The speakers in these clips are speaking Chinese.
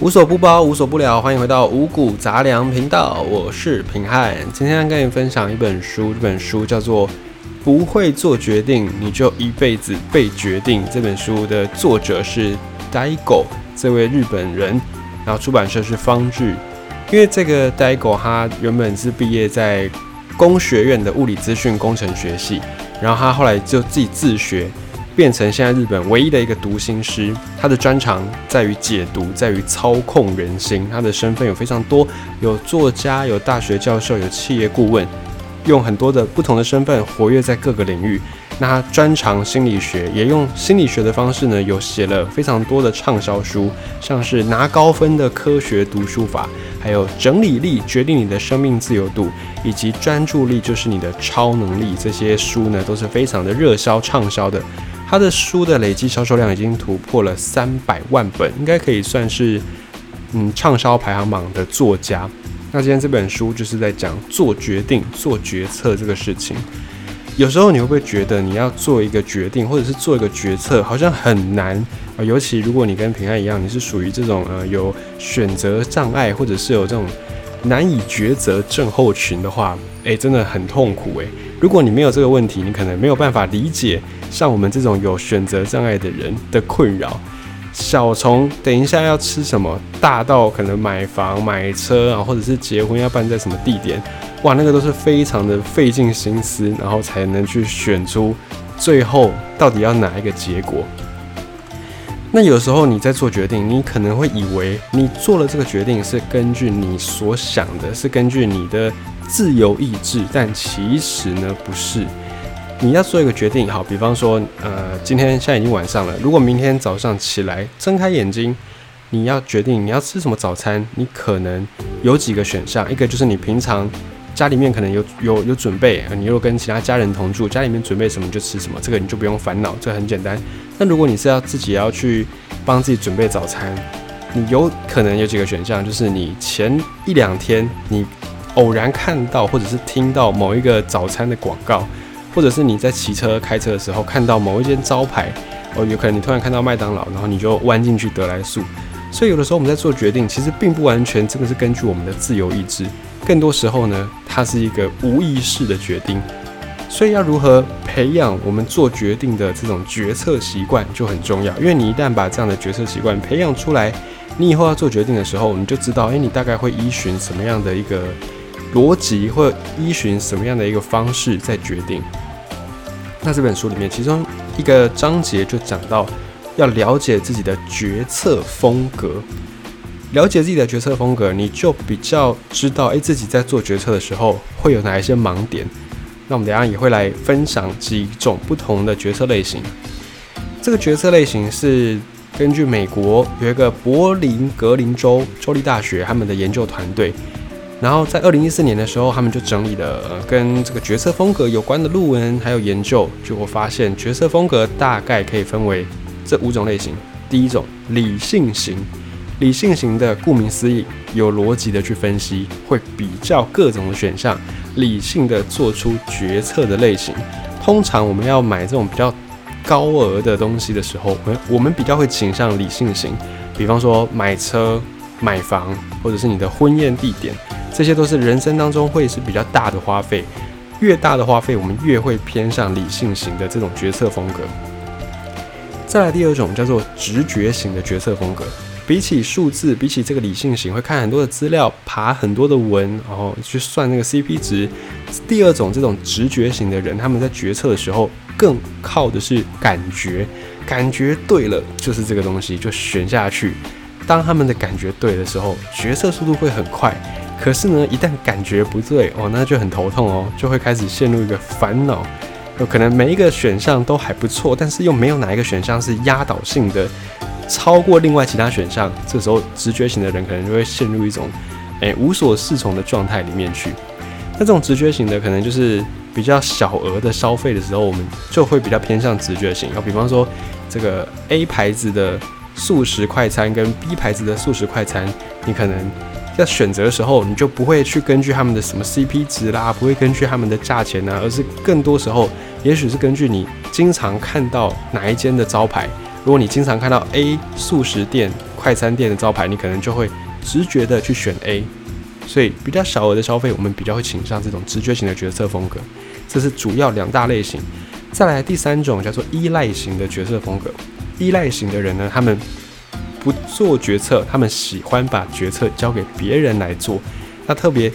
无所不包，无所不聊，欢迎回到五谷杂粮频道，我是平汉。今天跟你分享一本书，这本书叫做《不会做决定，你就一辈子被决定》。这本书的作者是 Daigo 这位日本人，然后出版社是方志。因为这个 Daigo 他原本是毕业在工学院的物理资讯工程学系，然后他后来就自己自学。变成现在日本唯一的一个读心师，他的专长在于解读，在于操控人心。他的身份有非常多，有作家，有大学教授，有企业顾问，用很多的不同的身份活跃在各个领域。那他专长心理学，也用心理学的方式呢，有写了非常多的畅销书，像是拿高分的科学读书法，还有整理力决定你的生命自由度，以及专注力就是你的超能力。这些书呢，都是非常的热销畅销的。他的书的累计销售量已经突破了三百万本，应该可以算是嗯畅销排行榜的作家。那今天这本书就是在讲做决定、做决策这个事情。有时候你会不会觉得你要做一个决定，或者是做一个决策，好像很难啊？尤其如果你跟平安一样，你是属于这种呃有选择障碍，或者是有这种难以抉择症候群的话，诶，真的很痛苦诶。如果你没有这个问题，你可能没有办法理解。像我们这种有选择障碍的人的困扰，小从等一下要吃什么，大到可能买房买车啊，或者是结婚要办在什么地点，哇，那个都是非常的费尽心思，然后才能去选出最后到底要哪一个结果。那有时候你在做决定，你可能会以为你做了这个决定是根据你所想的，是根据你的自由意志，但其实呢不是。你要做一个决定，好，比方说，呃，今天现在已经晚上了。如果明天早上起来睁开眼睛，你要决定你要吃什么早餐，你可能有几个选项。一个就是你平常家里面可能有有有准备，你如果跟其他家人同住，家里面准备什么就吃什么，这个你就不用烦恼，这很简单。那如果你是要自己要去帮自己准备早餐，你有可能有几个选项，就是你前一两天你偶然看到或者是听到某一个早餐的广告。或者是你在骑车、开车的时候看到某一间招牌，哦，有可能你突然看到麦当劳，然后你就弯进去得来速。所以有的时候我们在做决定，其实并不完全真的是根据我们的自由意志，更多时候呢，它是一个无意识的决定。所以要如何培养我们做决定的这种决策习惯就很重要，因为你一旦把这样的决策习惯培养出来，你以后要做决定的时候，你就知道，诶，你大概会依循什么样的一个逻辑，或依循什么样的一个方式在决定。那这本书里面，其中一个章节就讲到，要了解自己的决策风格。了解自己的决策风格，你就比较知道，诶，自己在做决策的时候会有哪一些盲点。那我们等下也会来分享几种不同的决策类型。这个决策类型是根据美国有一个柏林格林州州立大学他们的研究团队。然后在二零一四年的时候，他们就整理了跟这个决策风格有关的论文，还有研究，就会发现决策风格大概可以分为这五种类型。第一种理性型，理性型的顾名思义，有逻辑的去分析，会比较各种的选项，理性的做出决策的类型。通常我们要买这种比较高额的东西的时候，我我们比较会倾向理性型，比方说买车、买房，或者是你的婚宴地点。这些都是人生当中会是比较大的花费，越大的花费，我们越会偏向理性型的这种决策风格。再来第二种叫做直觉型的决策风格，比起数字，比起这个理性型，会看很多的资料，爬很多的文，然后去算那个 CP 值。第二种这种直觉型的人，他们在决策的时候更靠的是感觉，感觉对了就是这个东西就选下去。当他们的感觉对的时候，决策速度会很快。可是呢，一旦感觉不对哦，那就很头痛哦，就会开始陷入一个烦恼。有可能每一个选项都还不错，但是又没有哪一个选项是压倒性的超过另外其他选项。这时候直觉型的人可能就会陷入一种诶无所适从的状态里面去。那这种直觉型的可能就是比较小额的消费的时候，我们就会比较偏向直觉型。要比方说这个 A 牌子的素食快餐跟 B 牌子的素食快餐，你可能。在选择的时候，你就不会去根据他们的什么 CP 值啦，不会根据他们的价钱呐，而是更多时候，也许是根据你经常看到哪一间的招牌。如果你经常看到 A 素食店快餐店的招牌，你可能就会直觉的去选 A。所以比较小额的消费，我们比较会倾向这种直觉型的决策风格。这是主要两大类型。再来第三种叫做依赖型的决策风格。依赖型的人呢，他们不做决策，他们喜欢把决策交给别人来做。那特别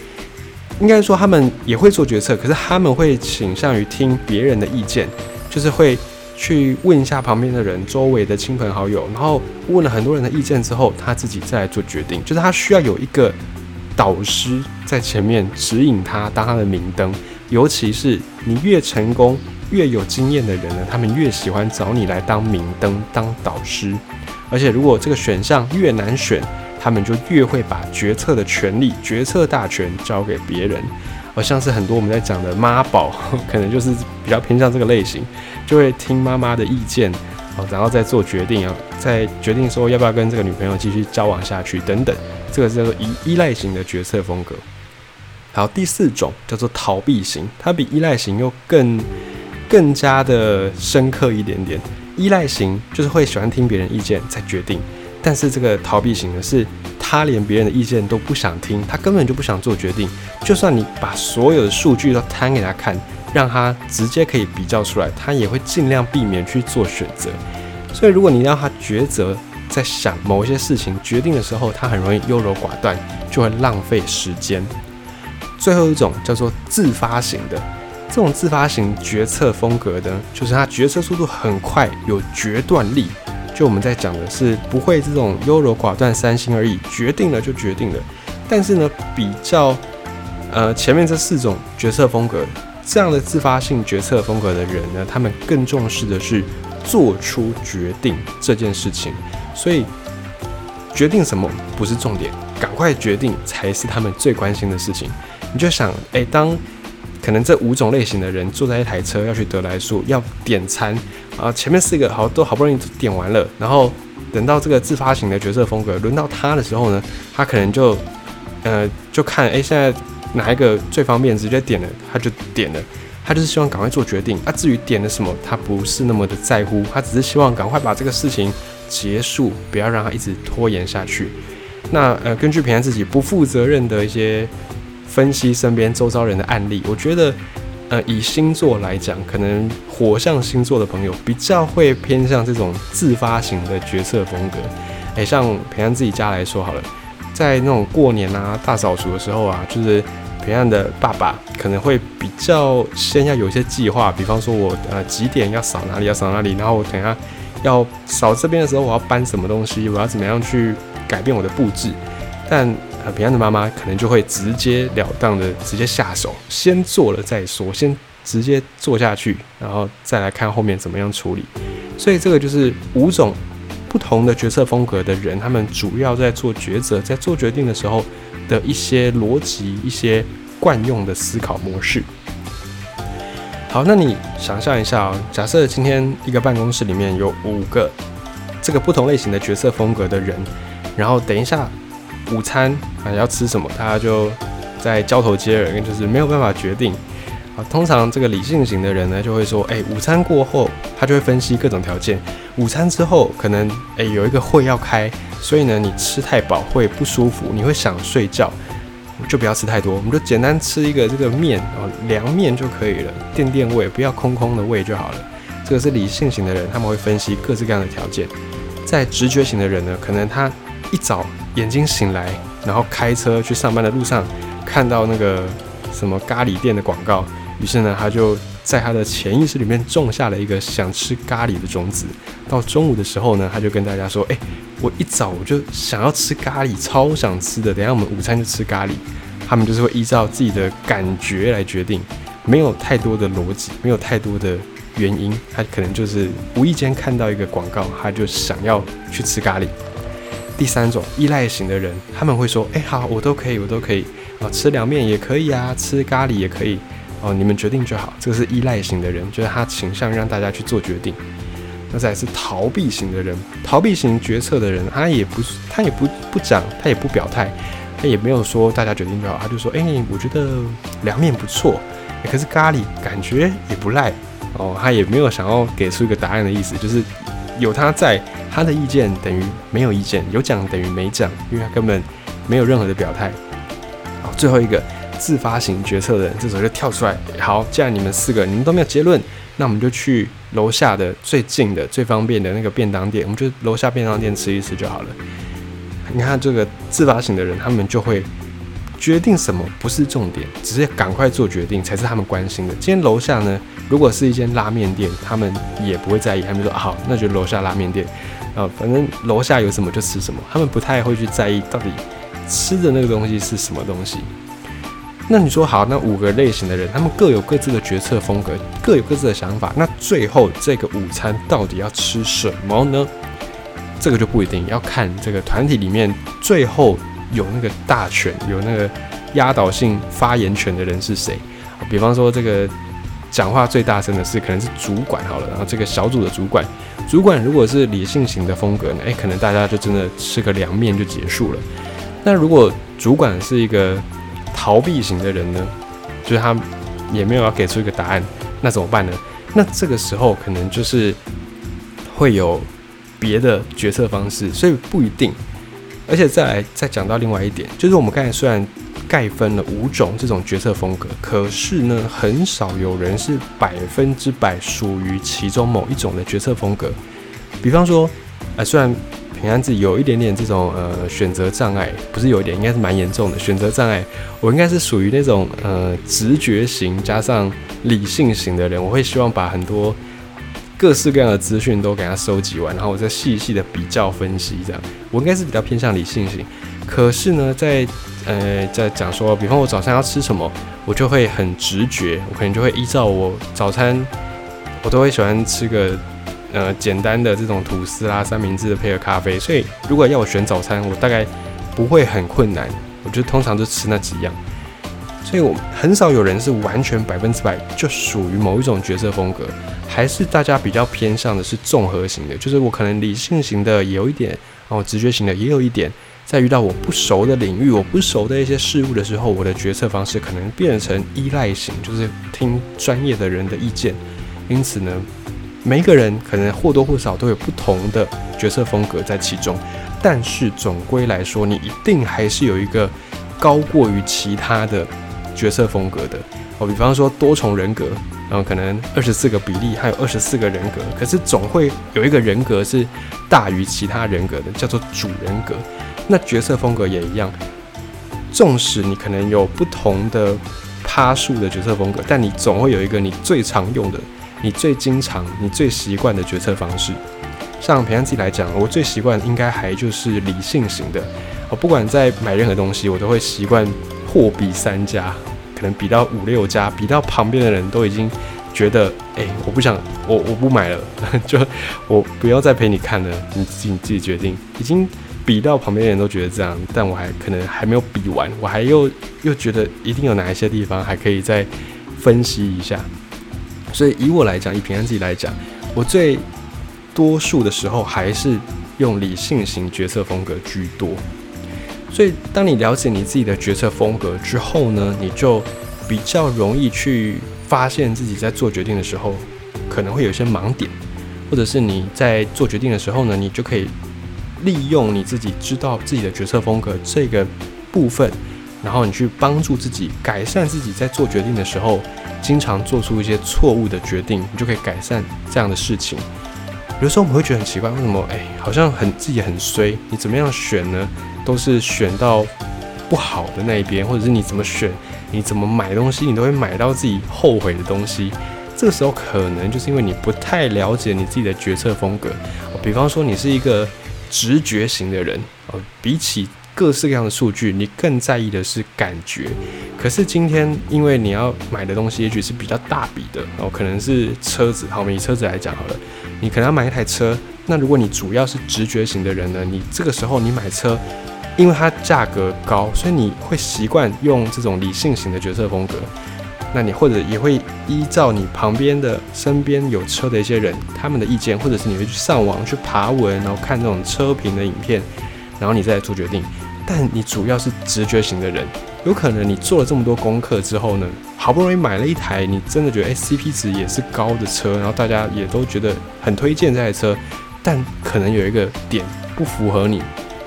应该说，他们也会做决策，可是他们会倾向于听别人的意见，就是会去问一下旁边的人、周围的亲朋好友，然后问了很多人的意见之后，他自己再来做决定。就是他需要有一个导师在前面指引他，当他的明灯。尤其是你越成功、越有经验的人呢，他们越喜欢找你来当明灯、当导师。而且，如果这个选项越难选，他们就越会把决策的权利、决策大权交给别人，而像是很多我们在讲的妈宝，可能就是比较偏向这个类型，就会听妈妈的意见，然后再做决定啊，再决定说要不要跟这个女朋友继续交往下去等等，这个叫做依依赖型的决策风格。好，第四种叫做逃避型，它比依赖型又更更加的深刻一点点。依赖型就是会喜欢听别人意见再决定。但是这个逃避型的是，他连别人的意见都不想听，他根本就不想做决定。就算你把所有的数据都摊给他看，让他直接可以比较出来，他也会尽量避免去做选择。所以如果你让他抉择，在想某一些事情决定的时候，他很容易优柔寡断，就会浪费时间。最后一种叫做自发型的，这种自发型决策风格的，就是他决策速度很快，有决断力。就我们在讲的是不会这种优柔寡断、三心二意，决定了就决定了。但是呢，比较呃前面这四种决策风格，这样的自发性决策风格的人呢，他们更重视的是做出决定这件事情。所以决定什么不是重点，赶快决定才是他们最关心的事情。你就想，哎，当。可能这五种类型的人坐在一台车要去德莱树要点餐啊，前面四个好都好不容易点完了，然后等到这个自发型的角色风格轮到他的时候呢，他可能就呃就看哎现在哪一个最方便，直接点了他就点了，他就是希望赶快做决定啊。至于点了什么，他不是那么的在乎，他只是希望赶快把这个事情结束，不要让他一直拖延下去。那呃根据平安自己不负责任的一些。分析身边周遭人的案例，我觉得，呃，以星座来讲，可能火象星座的朋友比较会偏向这种自发型的决策风格。诶，像平安自己家来说好了，在那种过年啊、大扫除的时候啊，就是平安的爸爸可能会比较先要有一些计划，比方说我呃几点要扫哪里，要扫哪里，然后我等下要扫这边的时候，我要搬什么东西，我要怎么样去改变我的布置，但。呃，平安的妈妈可能就会直截了当的直接下手，先做了再说，先直接做下去，然后再来看后面怎么样处理。所以这个就是五种不同的决策风格的人，他们主要在做抉择、在做决定的时候的一些逻辑、一些惯用的思考模式。好，那你想象一下啊，假设今天一个办公室里面有五个这个不同类型的决策风格的人，然后等一下。午餐啊要吃什么？大家就在交头接耳，就是没有办法决定啊。通常这个理性型的人呢，就会说：哎，午餐过后，他就会分析各种条件。午餐之后，可能哎有一个会要开，所以呢，你吃太饱会不舒服，你会想睡觉，就不要吃太多。我们就简单吃一个这个面哦，凉面就可以了，垫垫胃，不要空空的胃就好了。这个是理性型的人，他们会分析各式各样的条件。在直觉型的人呢，可能他一早。眼睛醒来，然后开车去上班的路上，看到那个什么咖喱店的广告，于是呢，他就在他的潜意识里面种下了一个想吃咖喱的种子。到中午的时候呢，他就跟大家说：“哎，我一早我就想要吃咖喱，超想吃的。等下我们午餐就吃咖喱。”他们就是会依照自己的感觉来决定，没有太多的逻辑，没有太多的原因，他可能就是无意间看到一个广告，他就想要去吃咖喱。第三种依赖型的人，他们会说：“哎，好，我都可以，我都可以啊，吃凉面也可以啊，吃咖喱也可以哦，你们决定就好。”这个是依赖型的人，就是他倾向让大家去做决定。那再是逃避型的人，逃避型决策的人，他也不，他也不不讲，他也不表态，他也没有说大家决定就好，他就说：“哎，我觉得凉面不错，可是咖喱感觉也不赖哦。”他也没有想要给出一个答案的意思，就是有他在。他的意见等于没有意见，有讲等于没讲，因为他根本没有任何的表态。好，最后一个自发型决策的人，这时候就跳出来。好，既然你们四个你们都没有结论，那我们就去楼下的最近的、最方便的那个便当店，我们就楼下便当店吃一吃就好了。你看这个自发型的人，他们就会决定什么不是重点，只是赶快做决定才是他们关心的。今天楼下呢，如果是一间拉面店，他们也不会在意，他们说好，那就楼下拉面店。啊，反正楼下有什么就吃什么，他们不太会去在意到底吃的那个东西是什么东西。那你说好，那五个类型的人，他们各有各自的决策风格，各有各自的想法。那最后这个午餐到底要吃什么呢？这个就不一定要看这个团体里面最后有那个大权、有那个压倒性发言权的人是谁。比方说，这个讲话最大声的是可能是主管好了，然后这个小组的主管。主管如果是理性型的风格呢？诶，可能大家就真的吃个凉面就结束了。那如果主管是一个逃避型的人呢？就是他也没有要给出一个答案，那怎么办呢？那这个时候可能就是会有别的决策方式，所以不一定。而且再来再讲到另外一点，就是我们刚才虽然概分了五种这种决策风格，可是呢，很少有人是百分之百属于其中某一种的决策风格。比方说，呃，虽然平安自己有一点点这种呃选择障碍，不是有一点，应该是蛮严重的选择障碍。我应该是属于那种呃直觉型加上理性型的人，我会希望把很多各式各样的资讯都给他收集完，然后我再细细的比较分析。这样，我应该是比较偏向理性型。可是呢，在呃在讲说，比方我早餐要吃什么，我就会很直觉，我可能就会依照我早餐，我都会喜欢吃个。呃，简单的这种吐司啦、三明治配合咖啡，所以如果要我选早餐，我大概不会很困难。我觉得通常就吃那几样，所以我很少有人是完全百分之百就属于某一种角色风格，还是大家比较偏向的是综合型的，就是我可能理性型的有一点，然后直觉型的也有一点，在遇到我不熟的领域、我不熟的一些事物的时候，我的决策方式可能变成依赖型，就是听专业的人的意见，因此呢。每一个人可能或多或少都有不同的决策风格在其中，但是总归来说，你一定还是有一个高过于其他的角色风格的。哦，比方说多重人格，然后可能二十四个比例还有二十四个人格，可是总会有一个人格是大于其他人格的，叫做主人格。那角色风格也一样，纵使你可能有不同的趴数的决策风格，但你总会有一个你最常用的。你最经常、你最习惯的决策方式，像平安自己来讲，我最习惯应该还就是理性型的。我不管在买任何东西，我都会习惯货比三家，可能比到五六家，比到旁边的人都已经觉得，哎，我不想，我我不买了，就我不要再陪你看了，你自己你自己决定。已经比到旁边人都觉得这样，但我还可能还没有比完，我还又又觉得一定有哪一些地方还可以再分析一下。所以以我来讲，以平安自己来讲，我最多数的时候还是用理性型决策风格居多。所以当你了解你自己的决策风格之后呢，你就比较容易去发现自己在做决定的时候可能会有一些盲点，或者是你在做决定的时候呢，你就可以利用你自己知道自己的决策风格这个部分，然后你去帮助自己改善自己在做决定的时候。经常做出一些错误的决定，你就可以改善这样的事情。有时候我们会觉得很奇怪，为什么？哎，好像很自己很衰。你怎么样选呢？都是选到不好的那一边，或者是你怎么选，你怎么买东西，你都会买到自己后悔的东西。这个时候可能就是因为你不太了解你自己的决策风格。比方说，你是一个直觉型的人，呃，比起。各式各样的数据，你更在意的是感觉。可是今天，因为你要买的东西也许是比较大笔的哦，可能是车子。好，我们以车子来讲好了，你可能要买一台车。那如果你主要是直觉型的人呢，你这个时候你买车，因为它价格高，所以你会习惯用这种理性型的决策风格。那你或者也会依照你旁边的、身边有车的一些人他们的意见，或者是你会去上网去爬文，然后看这种车评的影片，然后你再做决定。但你主要是直觉型的人，有可能你做了这么多功课之后呢，好不容易买了一台你真的觉得哎 CP 值也是高的车，然后大家也都觉得很推荐这台车，但可能有一个点不符合你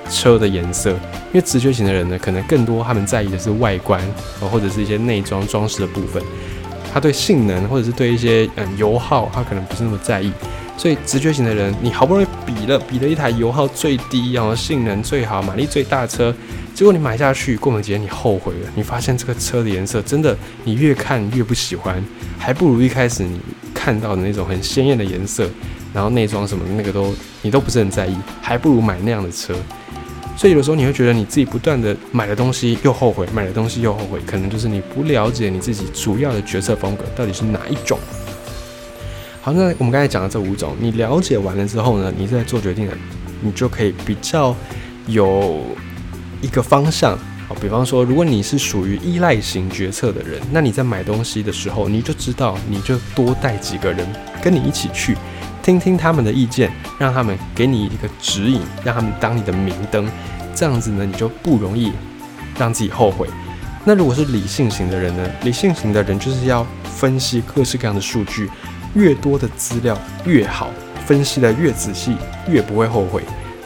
车的颜色，因为直觉型的人呢，可能更多他们在意的是外观，或者是一些内装装饰的部分，他对性能或者是对一些嗯油耗，他可能不是那么在意。所以直觉型的人，你好不容易比了比了一台油耗最低，然后性能最好、马力最大的车，结果你买下去，过没几天你后悔了，你发现这个车的颜色真的你越看越不喜欢，还不如一开始你看到的那种很鲜艳的颜色，然后内装什么的那个都你都不是很在意，还不如买那样的车。所以有时候你会觉得你自己不断的买的东西又后悔，买的东西又后悔，可能就是你不了解你自己主要的决策风格到底是哪一种。好，那我们刚才讲的这五种，你了解完了之后呢，你在做决定的，你就可以比较有一个方向。好，比方说，如果你是属于依赖型决策的人，那你在买东西的时候，你就知道，你就多带几个人跟你一起去，听听他们的意见，让他们给你一个指引，让他们当你的明灯，这样子呢，你就不容易让自己后悔。那如果是理性型的人呢？理性型的人就是要分析各式各样的数据。越多的资料越好，分析的越仔细，越不会后悔。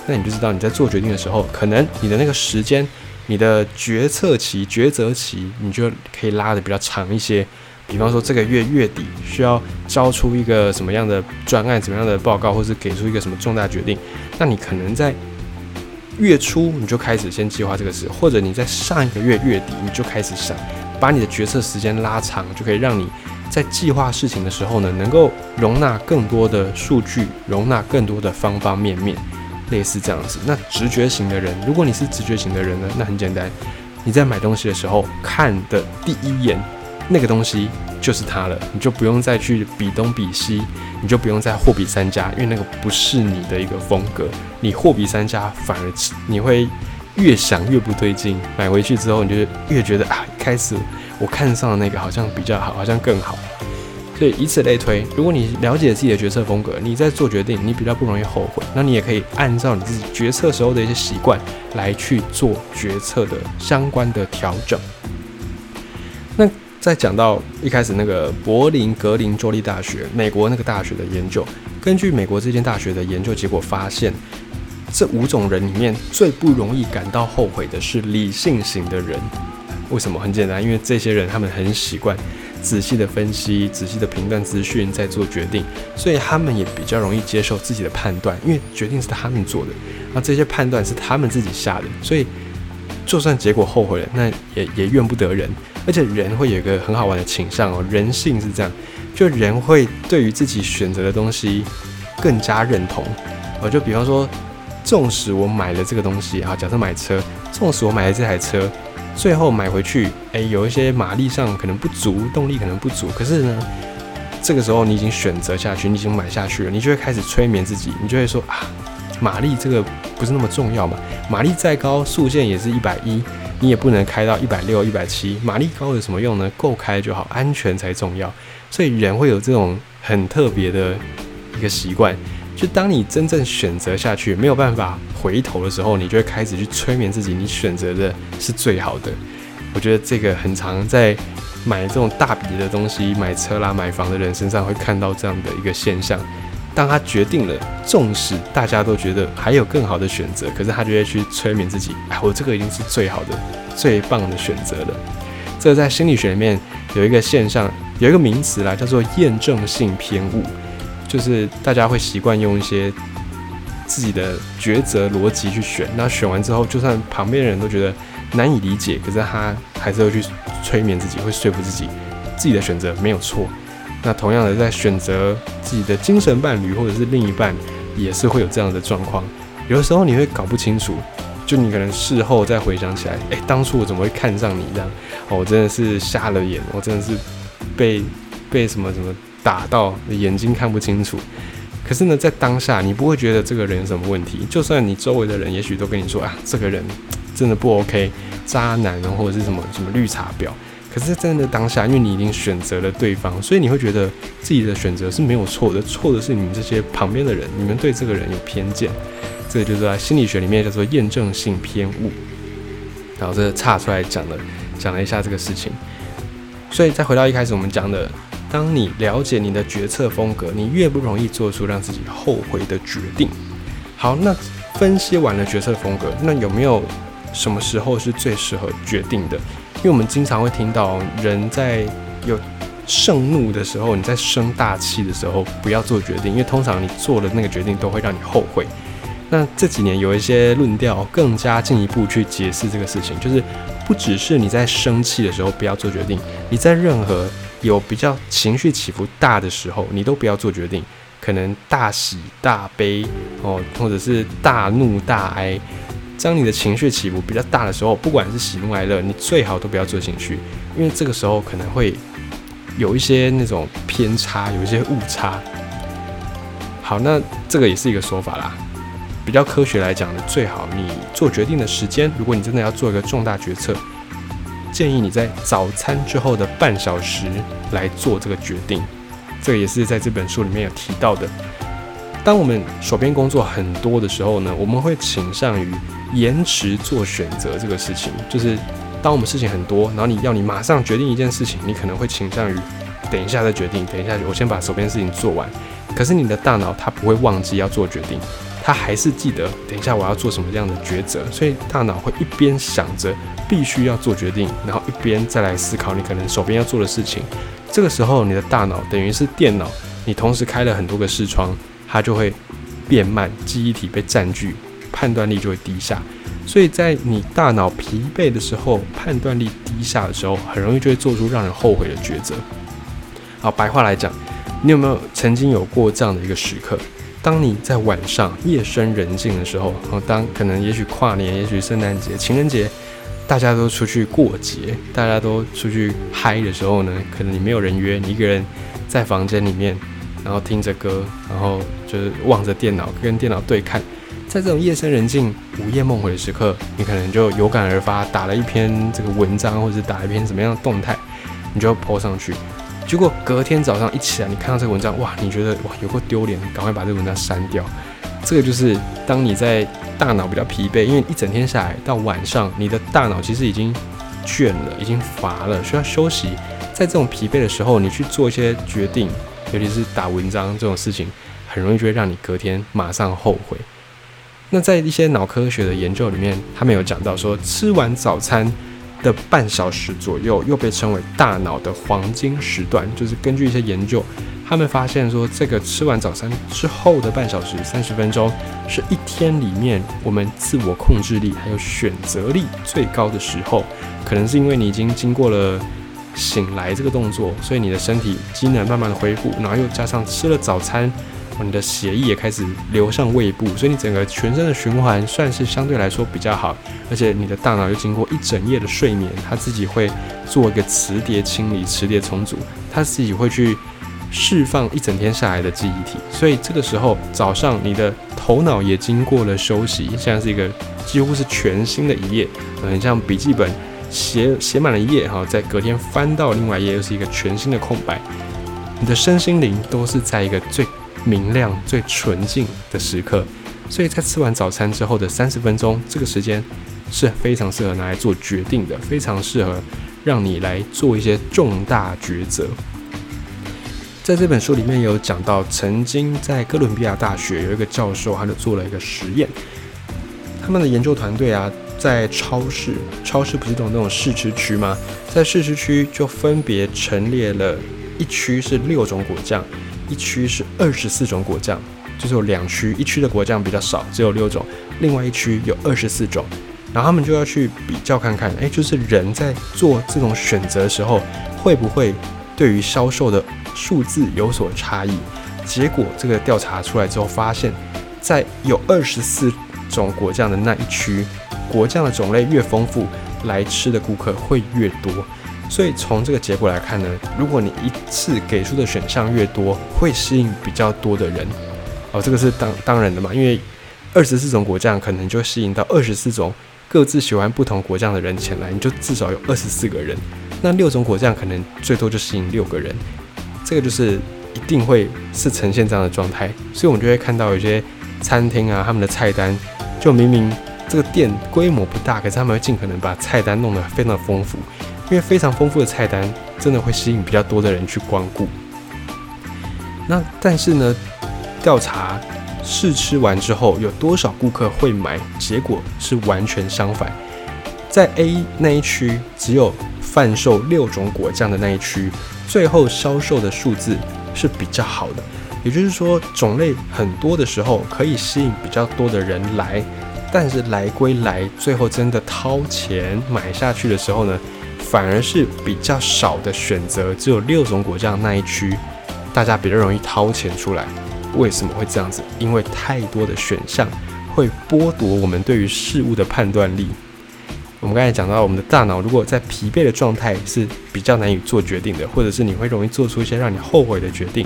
那你就知道你在做决定的时候，可能你的那个时间，你的决策期、抉择期，你就可以拉的比较长一些。比方说这个月月底需要交出一个什么样的专案、怎么样的报告，或是给出一个什么重大决定，那你可能在月初你就开始先计划这个事，或者你在上一个月月底你就开始想，把你的决策时间拉长，就可以让你。在计划事情的时候呢，能够容纳更多的数据，容纳更多的方方面面，类似这样子。那直觉型的人，如果你是直觉型的人呢，那很简单，你在买东西的时候看的第一眼，那个东西就是它了，你就不用再去比东比西，你就不用再货比三家，因为那个不是你的一个风格。你货比三家，反而你会越想越不对劲，买回去之后，你就越觉得啊，开始。我看上的那个好像比较好，好像更好，所以以此类推。如果你了解自己的决策风格，你在做决定，你比较不容易后悔。那你也可以按照你自己决策时候的一些习惯来去做决策的相关的调整。那再讲到一开始那个柏林格林州立大学，美国那个大学的研究，根据美国这间大学的研究结果发现，这五种人里面最不容易感到后悔的是理性型的人。为什么很简单？因为这些人他们很习惯仔细的分析、仔细的评断资讯，再做决定，所以他们也比较容易接受自己的判断，因为决定是他们做的，那这些判断是他们自己下的，所以就算结果后悔了，那也也怨不得人。而且人会有一个很好玩的倾向哦，人性是这样，就人会对于自己选择的东西更加认同。哦，就比方说，纵使我买了这个东西啊，假设买车，纵使我买了这台车。最后买回去，哎，有一些马力上可能不足，动力可能不足。可是呢，这个时候你已经选择下去，你已经买下去了，你就会开始催眠自己，你就会说啊，马力这个不是那么重要嘛？马力再高，速限也是一百一，你也不能开到一百六、一百七。马力高有什么用呢？够开就好，安全才重要。所以人会有这种很特别的一个习惯。就当你真正选择下去没有办法回头的时候，你就会开始去催眠自己，你选择的是最好的。我觉得这个很常在买这种大笔的东西，买车啦、买房的人身上会看到这样的一个现象。当他决定了，纵使大家都觉得还有更好的选择，可是他就会去催眠自己，哎，我这个已经是最好的、最棒的选择了。这在心理学里面有一个现象，有一个名词啦，叫做验证性偏误。就是大家会习惯用一些自己的抉择逻辑去选，那选完之后，就算旁边的人都觉得难以理解，可是他还是会去催眠自己，会说服自己自己的选择没有错。那同样的，在选择自己的精神伴侣或者是另一半，也是会有这样的状况。有的时候你会搞不清楚，就你可能事后再回想起来，哎，当初我怎么会看上你这样？哦，我真的是瞎了眼，我真的是被被什么什么。打到眼睛看不清楚，可是呢，在当下你不会觉得这个人有什么问题。就算你周围的人也许都跟你说啊，这个人真的不 OK，渣男或者是什么什么绿茶婊。可是真的当下，因为你已经选择了对方，所以你会觉得自己的选择是没有错的，错的是你们这些旁边的人，你们对这个人有偏见。这个就是在心理学里面叫做验证性偏误。然后这个岔出来讲了，讲了一下这个事情。所以再回到一开始我们讲的。当你了解你的决策风格，你越不容易做出让自己后悔的决定。好，那分析完了决策风格，那有没有什么时候是最适合决定的？因为我们经常会听到人在有盛怒的时候，你在生大气的时候不要做决定，因为通常你做的那个决定都会让你后悔。那这几年有一些论调更加进一步去解释这个事情，就是不只是你在生气的时候不要做决定，你在任何有比较情绪起伏大的时候，你都不要做决定。可能大喜大悲哦，或者是大怒大哀，当你的情绪起伏比较大的时候，不管是喜怒哀乐，你最好都不要做情绪，因为这个时候可能会有一些那种偏差，有一些误差。好，那这个也是一个说法啦。比较科学来讲呢，最好你做决定的时间，如果你真的要做一个重大决策，建议你在早餐之后的半小时来做这个决定。这个也是在这本书里面有提到的。当我们手边工作很多的时候呢，我们会倾向于延迟做选择这个事情。就是当我们事情很多，然后你要你马上决定一件事情，你可能会倾向于等一下再决定，等一下我先把手边事情做完。可是你的大脑它不会忘记要做决定，它还是记得等一下我要做什么样的抉择，所以大脑会一边想着必须要做决定，然后一边再来思考你可能手边要做的事情。这个时候，你的大脑等于是电脑，你同时开了很多个视窗，它就会变慢，记忆体被占据，判断力就会低下。所以在你大脑疲惫的时候，判断力低下的时候，很容易就会做出让人后悔的抉择。好，白话来讲，你有没有曾经有过这样的一个时刻？当你在晚上夜深人静的时候，哦，当可能也许跨年，也许圣诞节、情人节。大家都出去过节，大家都出去嗨的时候呢，可能你没有人约，你一个人在房间里面，然后听着歌，然后就是望着电脑，跟电脑对看。在这种夜深人静、午夜梦回的时刻，你可能就有感而发，打了一篇这个文章，或者打一篇什么样的动态，你就要 po 上去。结果隔天早上一起来，你看到这个文章，哇，你觉得哇有够丢脸，赶快把这个文章删掉。这个就是当你在。大脑比较疲惫，因为一整天下来到晚上，你的大脑其实已经倦了，已经乏了，需要休息。在这种疲惫的时候，你去做一些决定，尤其是打文章这种事情，很容易就会让你隔天马上后悔。那在一些脑科学的研究里面，他们有讲到说，吃完早餐的半小时左右，又被称为大脑的黄金时段，就是根据一些研究。他们发现说，这个吃完早餐之后的半小时、三十分钟，是一天里面我们自我控制力还有选择力最高的时候。可能是因为你已经经过了醒来这个动作，所以你的身体机能慢慢的恢复，然后又加上吃了早餐，你的血液也开始流向胃部，所以你整个全身的循环算是相对来说比较好。而且你的大脑又经过一整夜的睡眠，它自己会做一个磁碟清理、磁碟重组，它自己会去。释放一整天下来的记忆体，所以这个时候早上你的头脑也经过了休息，现在是一个几乎是全新的一页，很像笔记本写写满了一页哈，在隔天翻到另外一页又是一个全新的空白，你的身心灵都是在一个最明亮、最纯净的时刻，所以在吃完早餐之后的三十分钟，这个时间是非常适合拿来做决定的，非常适合让你来做一些重大抉择。在这本书里面有讲到，曾经在哥伦比亚大学有一个教授，他就做了一个实验。他们的研究团队啊，在超市，超市不是有那种试吃区吗？在试吃区就分别陈列了一区是六种果酱，一区是二十四种果酱，就是有两区，一区的果酱比较少，只有六种，另外一区有二十四种。然后他们就要去比较看看，哎，就是人在做这种选择的时候，会不会对于销售的。数字有所差异，结果这个调查出来之后，发现，在有二十四种果酱的那一区，果酱的种类越丰富，来吃的顾客会越多。所以从这个结果来看呢，如果你一次给出的选项越多，会吸引比较多的人。哦，这个是当当然的嘛，因为二十四种果酱可能就吸引到二十四种各自喜欢不同果酱的人前来，你就至少有二十四个人。那六种果酱可能最多就吸引六个人。这个就是一定会是呈现这样的状态，所以我们就会看到有些餐厅啊，他们的菜单就明明这个店规模不大，可是他们会尽可能把菜单弄得非常丰富，因为非常丰富的菜单真的会吸引比较多的人去光顾。那但是呢，调查试吃完之后，有多少顾客会买？结果是完全相反，在 A 那一区只有贩售六种果酱的那一区，最后销售的数字是比较好的。也就是说，种类很多的时候可以吸引比较多的人来，但是来归来，最后真的掏钱买下去的时候呢，反而是比较少的选择，只有六种果酱那一区，大家比较容易掏钱出来。为什么会这样子？因为太多的选项会剥夺我们对于事物的判断力。我们刚才讲到，我们的大脑如果在疲惫的状态是比较难以做决定的，或者是你会容易做出一些让你后悔的决定。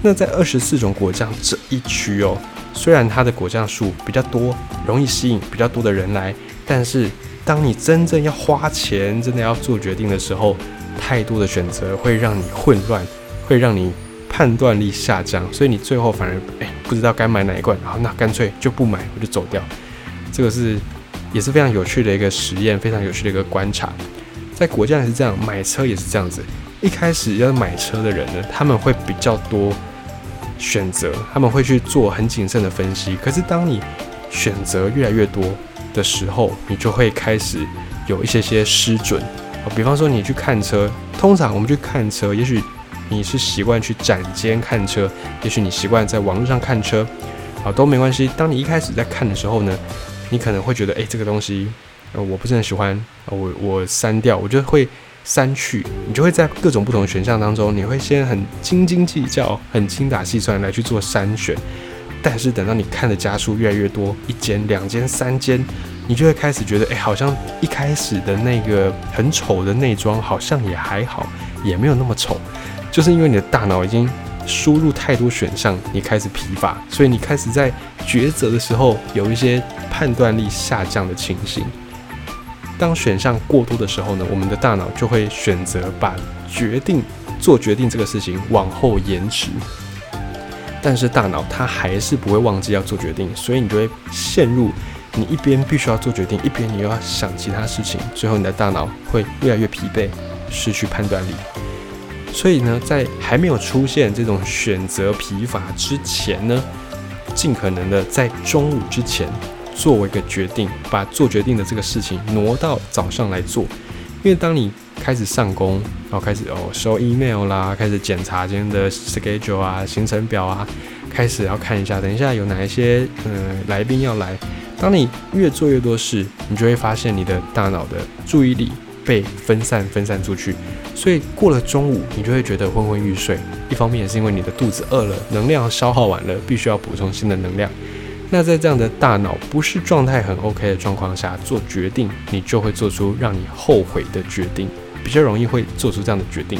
那在二十四种果酱这一区哦，虽然它的果酱数比较多，容易吸引比较多的人来，但是当你真正要花钱、真的要做决定的时候，太多的选择会让你混乱，会让你判断力下降，所以你最后反而哎不知道该买哪一罐，然后那干脆就不买，我就走掉。这个是也是非常有趣的一个实验，非常有趣的一个观察。在果酱也是这样，买车也是这样子。一开始要买车的人呢，他们会比较多。选择他们会去做很谨慎的分析，可是当你选择越来越多的时候，你就会开始有一些些失准啊。比方说你去看车，通常我们去看车，也许你是习惯去展间看车，也许你习惯在网络上看车，啊都没关系。当你一开始在看的时候呢，你可能会觉得，哎，这个东西呃我不是很喜欢，我我删掉，我就会。删去，你就会在各种不同的选项当中，你会先很斤斤计较、很精打细算来去做筛选。但是等到你看的家数越来越多，一间、两间、三间，你就会开始觉得，哎，好像一开始的那个很丑的内装好像也还好，也没有那么丑。就是因为你的大脑已经输入太多选项，你开始疲乏，所以你开始在抉择的时候有一些判断力下降的情形。当选项过多的时候呢，我们的大脑就会选择把决定做决定这个事情往后延迟。但是大脑它还是不会忘记要做决定，所以你就会陷入你一边必须要做决定，一边你又要想其他事情，最后你的大脑会越来越疲惫，失去判断力。所以呢，在还没有出现这种选择疲乏之前呢，尽可能的在中午之前。作为一个决定，把做决定的这个事情挪到早上来做，因为当你开始上工，然后开始哦收 email 啦，开始检查今天的 schedule 啊行程表啊，开始要看一下，等一下有哪一些嗯来宾要来。当你越做越多事，你就会发现你的大脑的注意力被分散分散出去，所以过了中午，你就会觉得昏昏欲睡。一方面也是因为你的肚子饿了，能量消耗完了，必须要补充新的能量。那在这样的大脑不是状态很 OK 的状况下做决定，你就会做出让你后悔的决定，比较容易会做出这样的决定。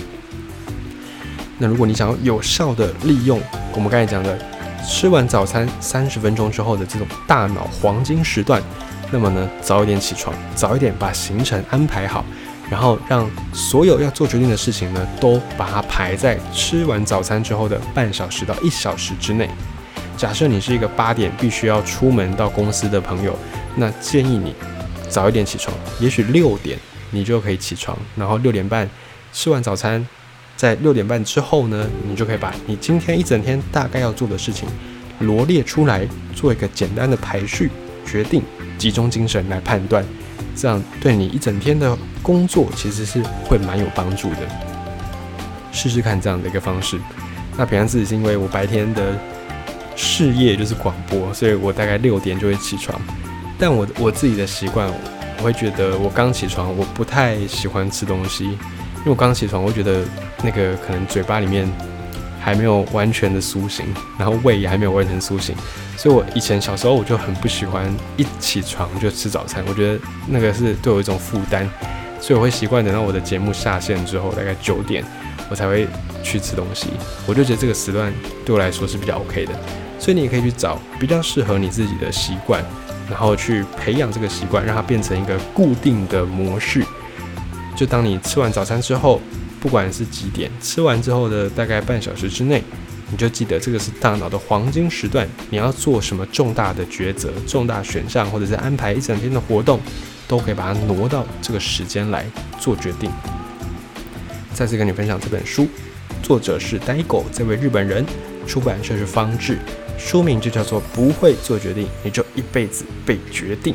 那如果你想要有效的利用我们刚才讲的吃完早餐三十分钟之后的这种大脑黄金时段，那么呢，早一点起床，早一点把行程安排好，然后让所有要做决定的事情呢，都把它排在吃完早餐之后的半小时到一小时之内。假设你是一个八点必须要出门到公司的朋友，那建议你早一点起床，也许六点你就可以起床，然后六点半吃完早餐，在六点半之后呢，你就可以把你今天一整天大概要做的事情罗列出来，做一个简单的排序，决定集中精神来判断，这样对你一整天的工作其实是会蛮有帮助的。试试看这样的一个方式。那平安自己是因为我白天的。事业就是广播，所以我大概六点就会起床。但我我自己的习惯，我会觉得我刚起床，我不太喜欢吃东西，因为我刚起床，我觉得那个可能嘴巴里面还没有完全的苏醒，然后胃也还没有完全苏醒，所以我以前小时候我就很不喜欢一起床就吃早餐，我觉得那个是对我一种负担，所以我会习惯等到我的节目下线之后，大概九点我才会去吃东西。我就觉得这个时段对我来说是比较 OK 的。所以你也可以去找比较适合你自己的习惯，然后去培养这个习惯，让它变成一个固定的模式。就当你吃完早餐之后，不管是几点，吃完之后的大概半小时之内，你就记得这个是大脑的黄金时段，你要做什么重大的抉择、重大选项，或者是安排一整天的活动，都可以把它挪到这个时间来做决定。再次跟你分享这本书。作者是呆狗这位日本人，出版社是方志，书名就叫做《不会做决定，你就一辈子被决定》。